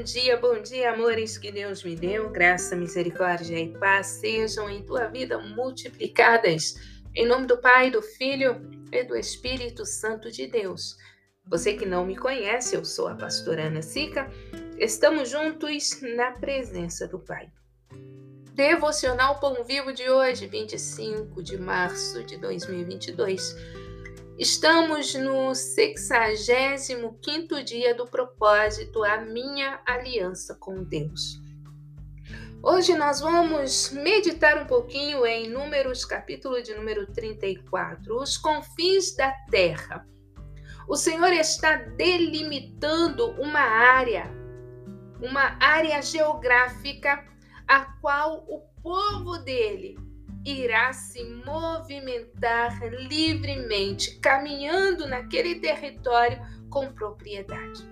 Bom dia, bom dia, amores que Deus me deu. Graça, misericórdia e paz sejam em tua vida multiplicadas. Em nome do Pai, do Filho e do Espírito Santo de Deus. Você que não me conhece, eu sou a pastora Ana Sica. Estamos juntos na presença do Pai. Devocional Pão Vivo de hoje, 25 de março de 2022 Estamos no 65 dia do propósito A Minha Aliança com Deus. Hoje nós vamos meditar um pouquinho em Números, capítulo de número 34, os confins da terra. O Senhor está delimitando uma área, uma área geográfica a qual o povo dele irá se movimentar livremente, caminhando naquele território com propriedade.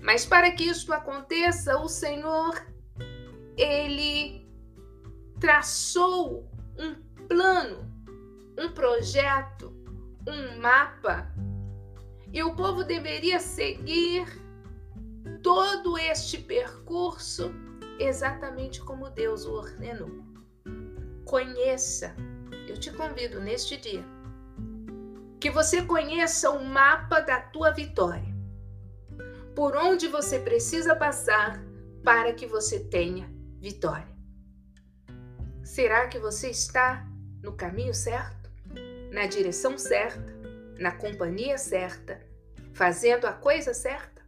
Mas para que isso aconteça, o Senhor ele traçou um plano, um projeto, um mapa, e o povo deveria seguir todo este percurso exatamente como Deus o ordenou. Conheça, eu te convido neste dia, que você conheça o mapa da tua vitória. Por onde você precisa passar para que você tenha vitória. Será que você está no caminho certo? Na direção certa? Na companhia certa? Fazendo a coisa certa?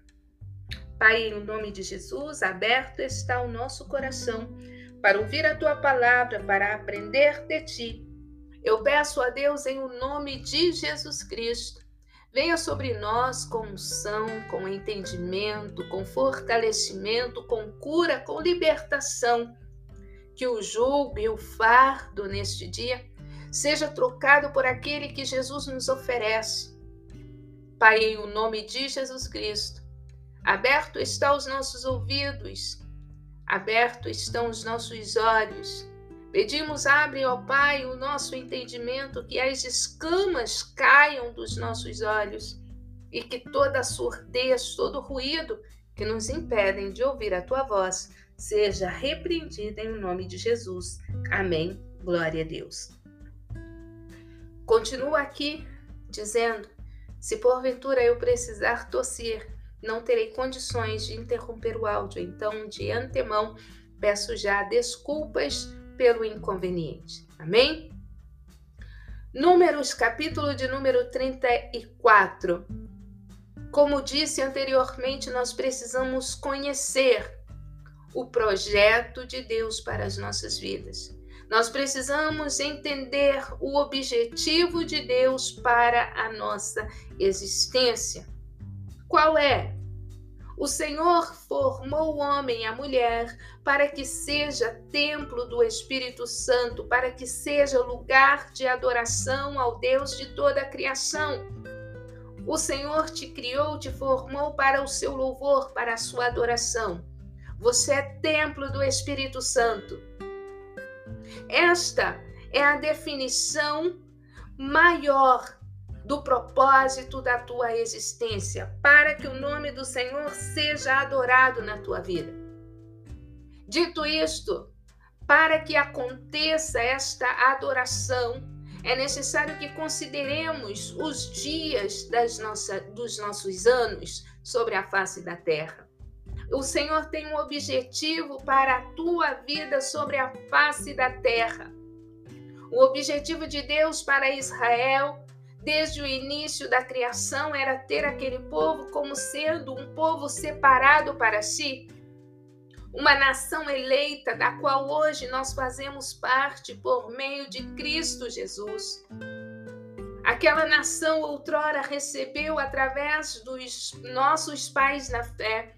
Pai, em nome de Jesus, aberto está o nosso coração para ouvir a tua palavra, para aprender de ti. Eu peço a Deus em o nome de Jesus Cristo. Venha sobre nós com unção, com entendimento, com fortalecimento, com cura, com libertação. Que o jugo e o fardo neste dia seja trocado por aquele que Jesus nos oferece. Pai, em o nome de Jesus Cristo, aberto está os nossos ouvidos Abertos estão os nossos olhos. Pedimos, abre, ó Pai, o nosso entendimento, que as escamas caiam dos nossos olhos e que toda surdez, todo ruído que nos impedem de ouvir a tua voz seja repreendida em nome de Jesus. Amém. Glória a Deus. Continua aqui dizendo: se porventura eu precisar tossir, não terei condições de interromper o áudio, então de antemão peço já desculpas pelo inconveniente. Amém? Números, capítulo de número 34. Como disse anteriormente, nós precisamos conhecer o projeto de Deus para as nossas vidas. Nós precisamos entender o objetivo de Deus para a nossa existência. Qual é? O Senhor formou o homem e a mulher para que seja templo do Espírito Santo, para que seja lugar de adoração ao Deus de toda a criação. O Senhor te criou, te formou para o seu louvor, para a sua adoração. Você é templo do Espírito Santo. Esta é a definição maior do propósito da tua existência, para que o nome do Senhor seja adorado na tua vida. Dito isto, para que aconteça esta adoração, é necessário que consideremos os dias das nossa, dos nossos anos sobre a face da terra. O Senhor tem um objetivo para a tua vida sobre a face da terra. O objetivo de Deus para Israel desde o início da criação era ter aquele povo como sendo um povo separado para si, uma nação eleita da qual hoje nós fazemos parte por meio de Cristo Jesus. Aquela nação outrora recebeu através dos nossos pais na fé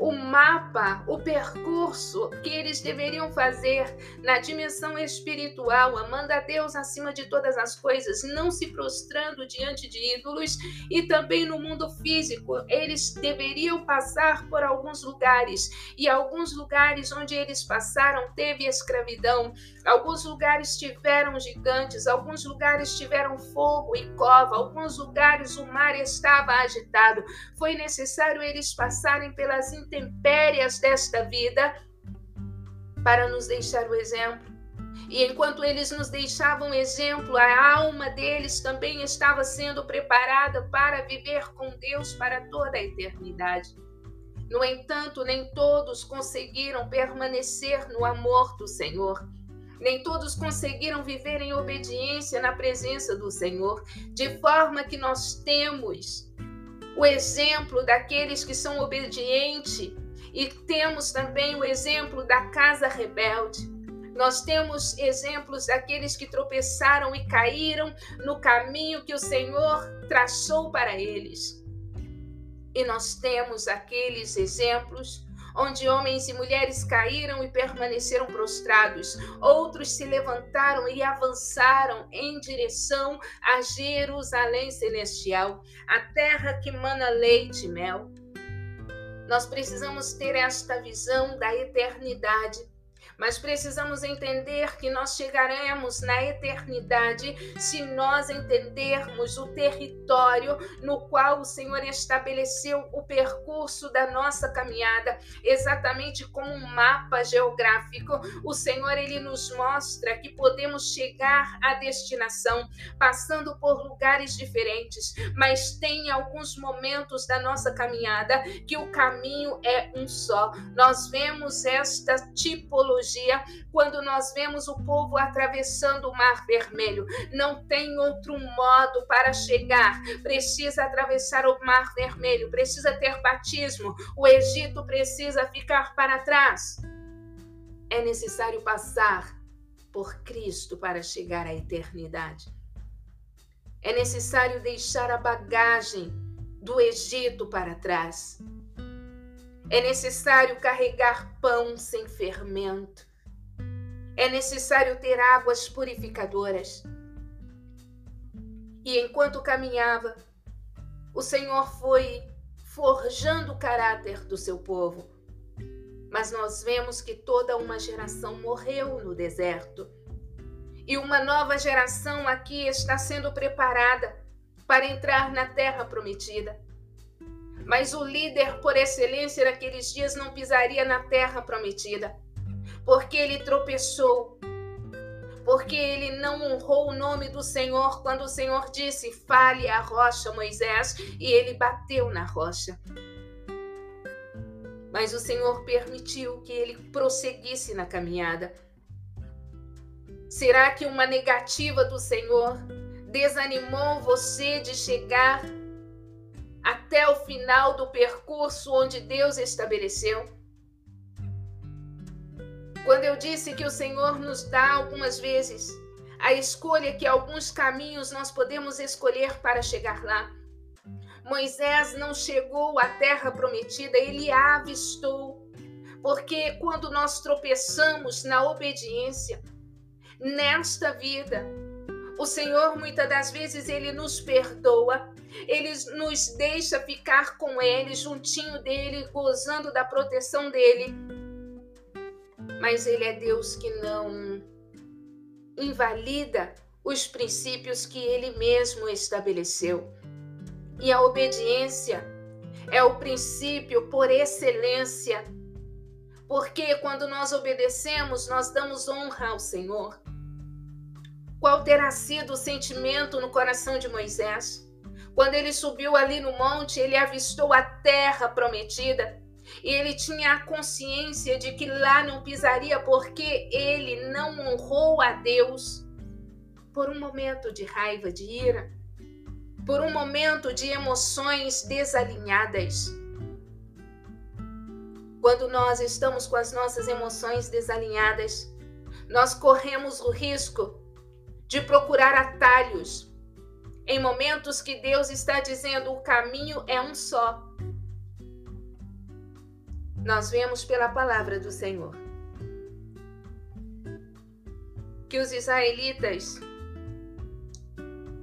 o mapa, o percurso que eles deveriam fazer na dimensão espiritual, amando a Deus acima de todas as coisas, não se prostrando diante de ídolos, e também no mundo físico, eles deveriam passar por alguns lugares, e alguns lugares onde eles passaram teve escravidão, alguns lugares tiveram gigantes, alguns lugares tiveram fogo e cova, alguns lugares o mar estava agitado. Foi necessário eles passarem pelas intempérias desta vida para nos deixar o exemplo. E enquanto eles nos deixavam exemplo, a alma deles também estava sendo preparada para viver com Deus para toda a eternidade. No entanto, nem todos conseguiram permanecer no amor do Senhor. Nem todos conseguiram viver em obediência na presença do Senhor, de forma que nós temos o exemplo daqueles que são obedientes e temos também o exemplo da casa rebelde. Nós temos exemplos daqueles que tropeçaram e caíram no caminho que o Senhor traçou para eles. E nós temos aqueles exemplos onde homens e mulheres caíram e permaneceram prostrados, outros se levantaram e avançaram em direção a Jerusalém celestial, a terra que mana leite e mel. Nós precisamos ter esta visão da eternidade mas precisamos entender que nós chegaremos na eternidade se nós entendermos o território no qual o Senhor estabeleceu o percurso da nossa caminhada, exatamente como um mapa geográfico. O Senhor ele nos mostra que podemos chegar à destinação passando por lugares diferentes, mas tem alguns momentos da nossa caminhada que o caminho é um só. Nós vemos esta tipologia quando nós vemos o povo atravessando o Mar Vermelho. Não tem outro modo para chegar. Precisa atravessar o Mar Vermelho, precisa ter batismo. O Egito precisa ficar para trás. É necessário passar por Cristo para chegar à eternidade. É necessário deixar a bagagem do Egito para trás. É necessário carregar pão sem fermento. É necessário ter águas purificadoras. E enquanto caminhava, o Senhor foi forjando o caráter do seu povo. Mas nós vemos que toda uma geração morreu no deserto. E uma nova geração aqui está sendo preparada para entrar na terra prometida. Mas o líder por excelência naqueles dias não pisaria na terra prometida, porque ele tropeçou, porque ele não honrou o nome do Senhor quando o Senhor disse: Fale a rocha, Moisés, e ele bateu na rocha. Mas o Senhor permitiu que ele prosseguisse na caminhada. Será que uma negativa do Senhor desanimou você de chegar até o final do percurso onde Deus estabeleceu. Quando eu disse que o Senhor nos dá algumas vezes a escolha que alguns caminhos nós podemos escolher para chegar lá. Moisés não chegou à terra prometida, ele a avistou. Porque quando nós tropeçamos na obediência, nesta vida, o Senhor muitas das vezes ele nos perdoa, ele nos deixa ficar com ele, juntinho dele, gozando da proteção dele. Mas ele é Deus que não invalida os princípios que ele mesmo estabeleceu. E a obediência é o princípio por excelência. Porque quando nós obedecemos, nós damos honra ao Senhor. Qual terá sido o sentimento no coração de Moisés? Quando ele subiu ali no monte, ele avistou a terra prometida. E ele tinha a consciência de que lá não pisaria porque ele não honrou a Deus. Por um momento de raiva, de ira, por um momento de emoções desalinhadas. Quando nós estamos com as nossas emoções desalinhadas, nós corremos o risco de procurar atalhos. Em momentos que Deus está dizendo o caminho é um só. Nós vemos pela palavra do Senhor que os israelitas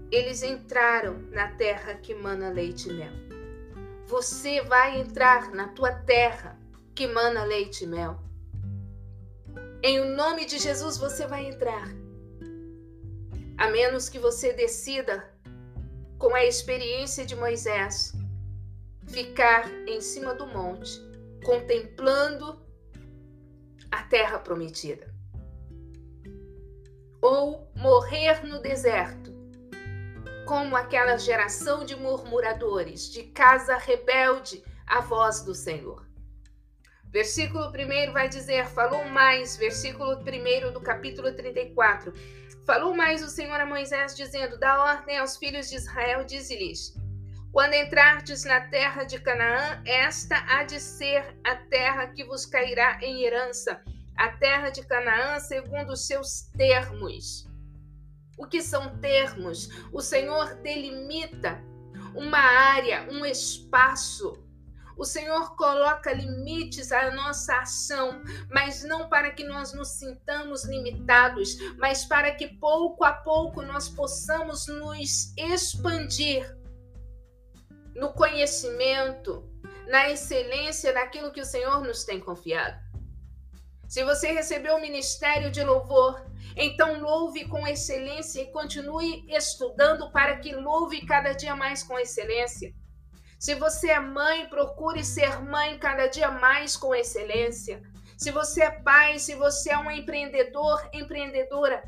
eles entraram na terra que mana leite e mel. Você vai entrar na tua terra que mana leite e mel. Em nome de Jesus você vai entrar a menos que você decida, com a experiência de Moisés, ficar em cima do monte, contemplando a terra prometida. Ou morrer no deserto, como aquela geração de murmuradores, de casa rebelde à voz do Senhor. Versículo 1 vai dizer: falou mais, versículo 1 do capítulo 34. Falou mais o Senhor a Moisés, dizendo: Dá ordem aos filhos de Israel, dize-lhes: Quando entrardes na terra de Canaã, esta há de ser a terra que vos cairá em herança, a terra de Canaã segundo os seus termos. O que são termos? O Senhor delimita uma área, um espaço o Senhor coloca limites à nossa ação, mas não para que nós nos sintamos limitados, mas para que pouco a pouco nós possamos nos expandir no conhecimento, na excelência daquilo que o Senhor nos tem confiado. Se você recebeu o ministério de louvor, então louve com excelência e continue estudando para que louve cada dia mais com excelência. Se você é mãe, procure ser mãe cada dia mais com excelência. Se você é pai, se você é um empreendedor, empreendedora,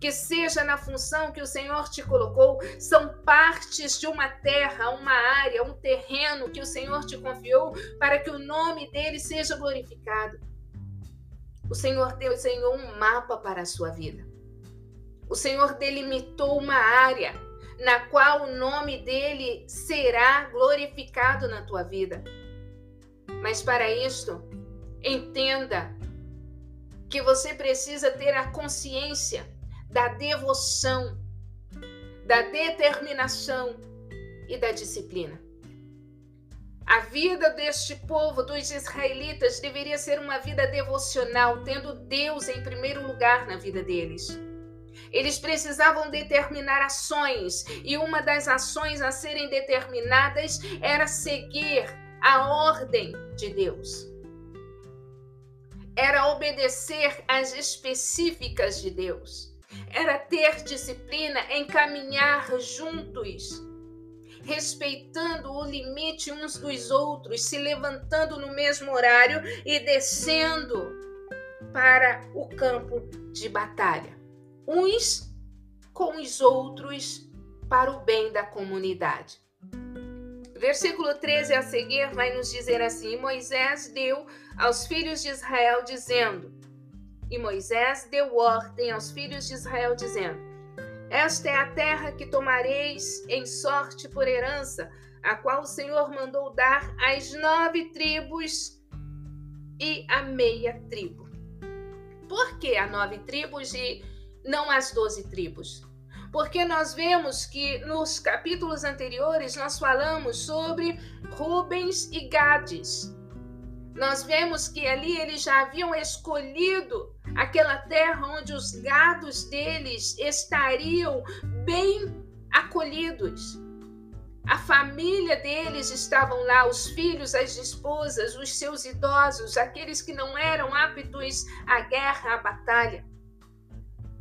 que seja na função que o Senhor te colocou, são partes de uma terra, uma área, um terreno que o Senhor te confiou para que o nome dele seja glorificado. O Senhor desenhou um mapa para a sua vida. O Senhor delimitou uma área na qual o nome dele será glorificado na tua vida. Mas para isto, entenda que você precisa ter a consciência da devoção, da determinação e da disciplina. A vida deste povo, dos israelitas, deveria ser uma vida devocional, tendo Deus em primeiro lugar na vida deles. Eles precisavam determinar ações, e uma das ações a serem determinadas era seguir a ordem de Deus. Era obedecer às específicas de Deus. Era ter disciplina em caminhar juntos, respeitando o limite uns dos outros, se levantando no mesmo horário e descendo para o campo de batalha uns com os outros para o bem da comunidade. Versículo 13 a seguir vai nos dizer assim: Moisés deu aos filhos de Israel, dizendo, e Moisés deu ordem aos filhos de Israel, dizendo: Esta é a terra que tomareis em sorte por herança, a qual o Senhor mandou dar às nove tribos e a meia tribo. Por que a nove tribos e não as doze tribos. Porque nós vemos que nos capítulos anteriores nós falamos sobre Rubens e Gades. Nós vemos que ali eles já haviam escolhido aquela terra onde os gados deles estariam bem acolhidos. A família deles estavam lá, os filhos, as esposas, os seus idosos, aqueles que não eram aptos à guerra, à batalha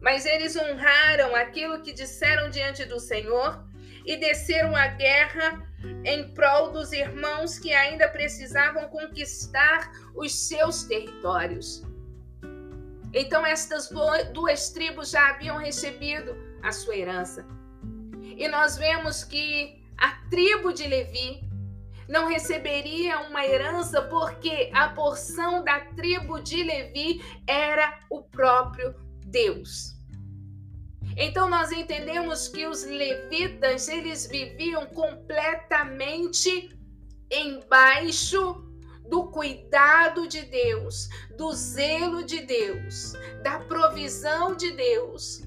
mas eles honraram aquilo que disseram diante do Senhor e desceram à guerra em prol dos irmãos que ainda precisavam conquistar os seus territórios. Então, estas duas tribos já haviam recebido a sua herança. E nós vemos que a tribo de Levi não receberia uma herança porque a porção da tribo de Levi era o próprio Deus. Então nós entendemos que os levitas, eles viviam completamente embaixo do cuidado de Deus, do zelo de Deus, da provisão de Deus.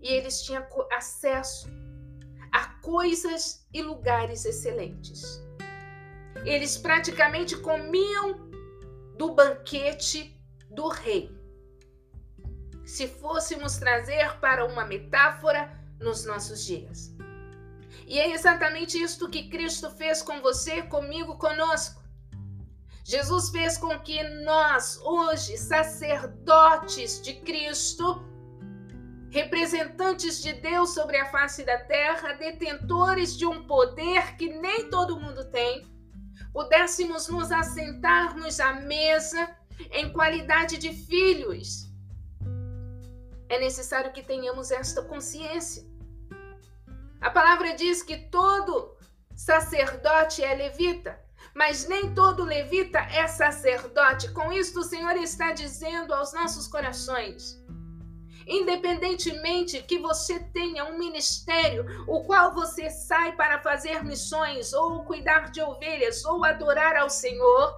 E eles tinham acesso a coisas e lugares excelentes. Eles praticamente comiam do banquete do rei se fôssemos trazer para uma metáfora nos nossos dias. E é exatamente isto que Cristo fez com você, comigo, conosco. Jesus fez com que nós, hoje, sacerdotes de Cristo, representantes de Deus sobre a face da terra, detentores de um poder que nem todo mundo tem, pudéssemos nos assentarmos à mesa em qualidade de filhos. É necessário que tenhamos esta consciência. A palavra diz que todo sacerdote é levita, mas nem todo levita é sacerdote. Com isto, o Senhor está dizendo aos nossos corações Independentemente que você tenha um ministério, o qual você sai para fazer missões, ou cuidar de ovelhas, ou adorar ao Senhor,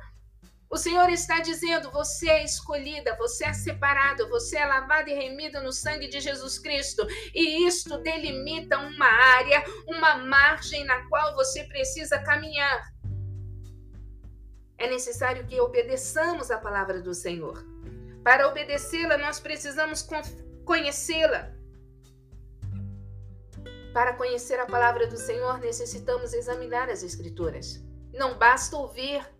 o Senhor está dizendo: você é escolhida, você é separada, você é lavada e remida no sangue de Jesus Cristo. E isto delimita uma área, uma margem na qual você precisa caminhar. É necessário que obedeçamos a palavra do Senhor. Para obedecê-la, nós precisamos conhecê-la. Para conhecer a palavra do Senhor, necessitamos examinar as Escrituras. Não basta ouvir.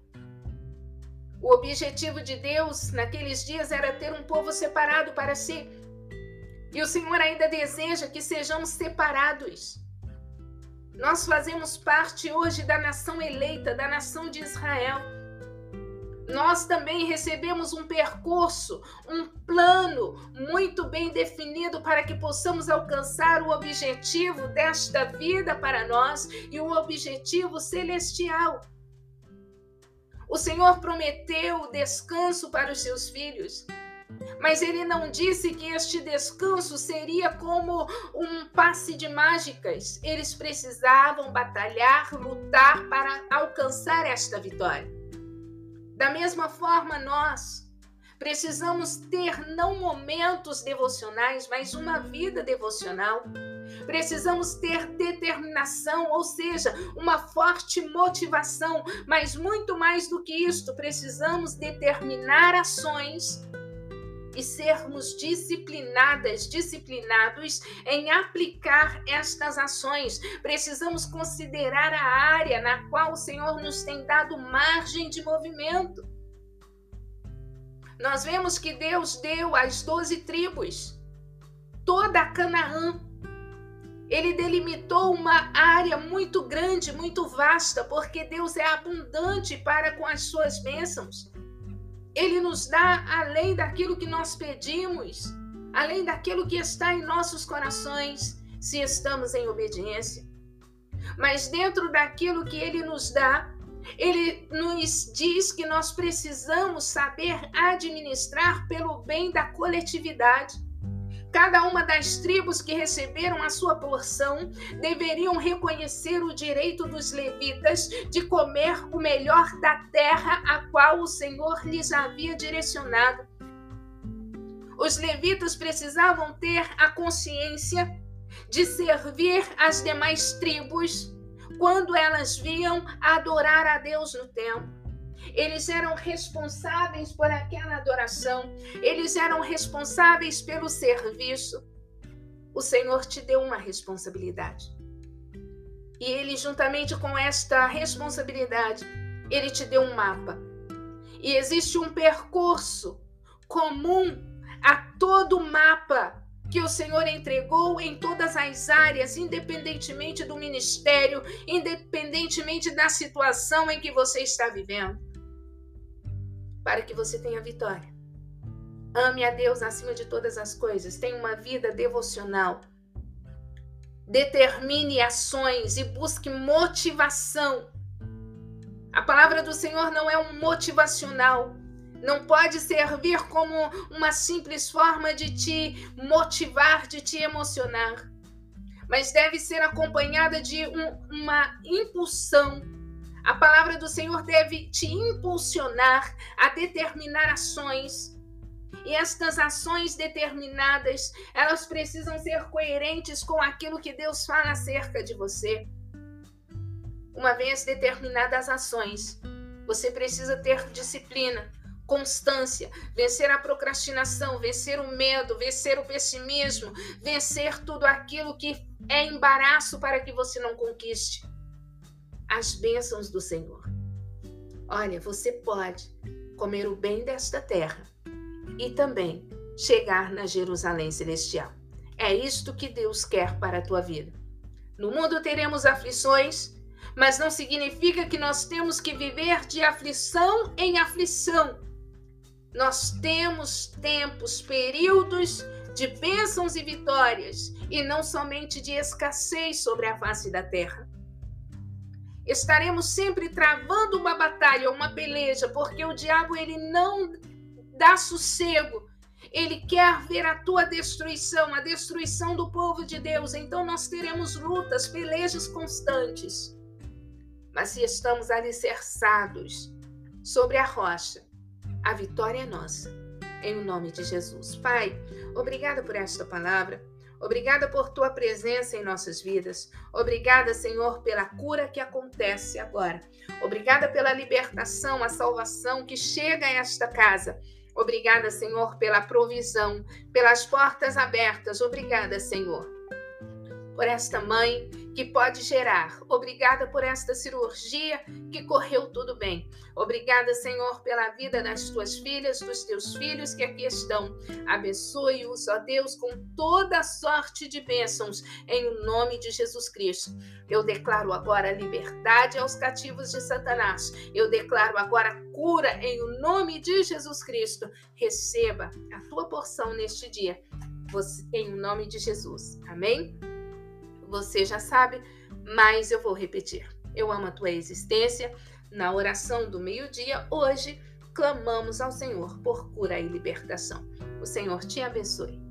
O objetivo de Deus naqueles dias era ter um povo separado para si. E o Senhor ainda deseja que sejamos separados. Nós fazemos parte hoje da nação eleita, da nação de Israel nós também recebemos um percurso, um plano muito bem definido para que possamos alcançar o objetivo desta vida para nós e o objetivo celestial. O Senhor prometeu descanso para os seus filhos. Mas ele não disse que este descanso seria como um passe de mágicas. Eles precisavam batalhar, lutar para alcançar esta vitória. Da mesma forma, nós precisamos ter não momentos devocionais, mas uma vida devocional. Precisamos ter determinação, ou seja, uma forte motivação, mas muito mais do que isto, precisamos determinar ações e sermos disciplinadas, disciplinados em aplicar estas ações. Precisamos considerar a área na qual o Senhor nos tem dado margem de movimento. Nós vemos que Deus deu às doze tribos toda a Canaã. Ele delimitou uma área muito grande, muito vasta, porque Deus é abundante para com as suas bênçãos. Ele nos dá além daquilo que nós pedimos, além daquilo que está em nossos corações, se estamos em obediência. Mas dentro daquilo que ele nos dá, ele nos diz que nós precisamos saber administrar pelo bem da coletividade. Cada uma das tribos que receberam a sua porção deveriam reconhecer o direito dos levitas de comer o melhor da terra a qual o Senhor lhes havia direcionado. Os levitas precisavam ter a consciência de servir as demais tribos quando elas viam adorar a Deus no templo. Eles eram responsáveis por aquela adoração, eles eram responsáveis pelo serviço. O Senhor te deu uma responsabilidade. E ele, juntamente com esta responsabilidade, ele te deu um mapa. E existe um percurso comum a todo mapa que o Senhor entregou em todas as áreas, independentemente do ministério, independentemente da situação em que você está vivendo para que você tenha vitória. Ame a Deus acima de todas as coisas. Tenha uma vida devocional. Determine ações e busque motivação. A palavra do Senhor não é um motivacional. Não pode servir como uma simples forma de te motivar, de te emocionar. Mas deve ser acompanhada de um, uma impulsão a palavra do Senhor deve te impulsionar a determinar ações. E estas ações determinadas, elas precisam ser coerentes com aquilo que Deus fala acerca de você. Uma vez determinadas ações, você precisa ter disciplina, constância, vencer a procrastinação, vencer o medo, vencer o pessimismo, vencer tudo aquilo que é embaraço para que você não conquiste as bênçãos do Senhor. Olha, você pode comer o bem desta terra e também chegar na Jerusalém celestial. É isto que Deus quer para a tua vida. No mundo teremos aflições, mas não significa que nós temos que viver de aflição em aflição. Nós temos tempos, períodos de bênçãos e vitórias, e não somente de escassez sobre a face da terra. Estaremos sempre travando uma batalha, uma peleja, porque o diabo ele não dá sossego. Ele quer ver a tua destruição, a destruição do povo de Deus. Então nós teremos lutas, pelejas constantes. Mas se estamos alicerçados sobre a rocha, a vitória é nossa. Em nome de Jesus. Pai, obrigada por esta palavra. Obrigada por tua presença em nossas vidas. Obrigada, Senhor, pela cura que acontece agora. Obrigada pela libertação, a salvação que chega a esta casa. Obrigada, Senhor, pela provisão, pelas portas abertas. Obrigada, Senhor, por esta mãe que pode gerar. Obrigada por esta cirurgia que correu tudo bem. Obrigada, Senhor, pela vida das tuas filhas, dos teus filhos que aqui estão. Abençoe-os, ó Deus, com toda sorte de bênçãos, em nome de Jesus Cristo. Eu declaro agora liberdade aos cativos de Satanás. Eu declaro agora cura em nome de Jesus Cristo. Receba a tua porção neste dia. Em nome de Jesus. Amém? Você já sabe, mas eu vou repetir. Eu amo a tua existência. Na oração do meio-dia, hoje, clamamos ao Senhor por cura e libertação. O Senhor te abençoe.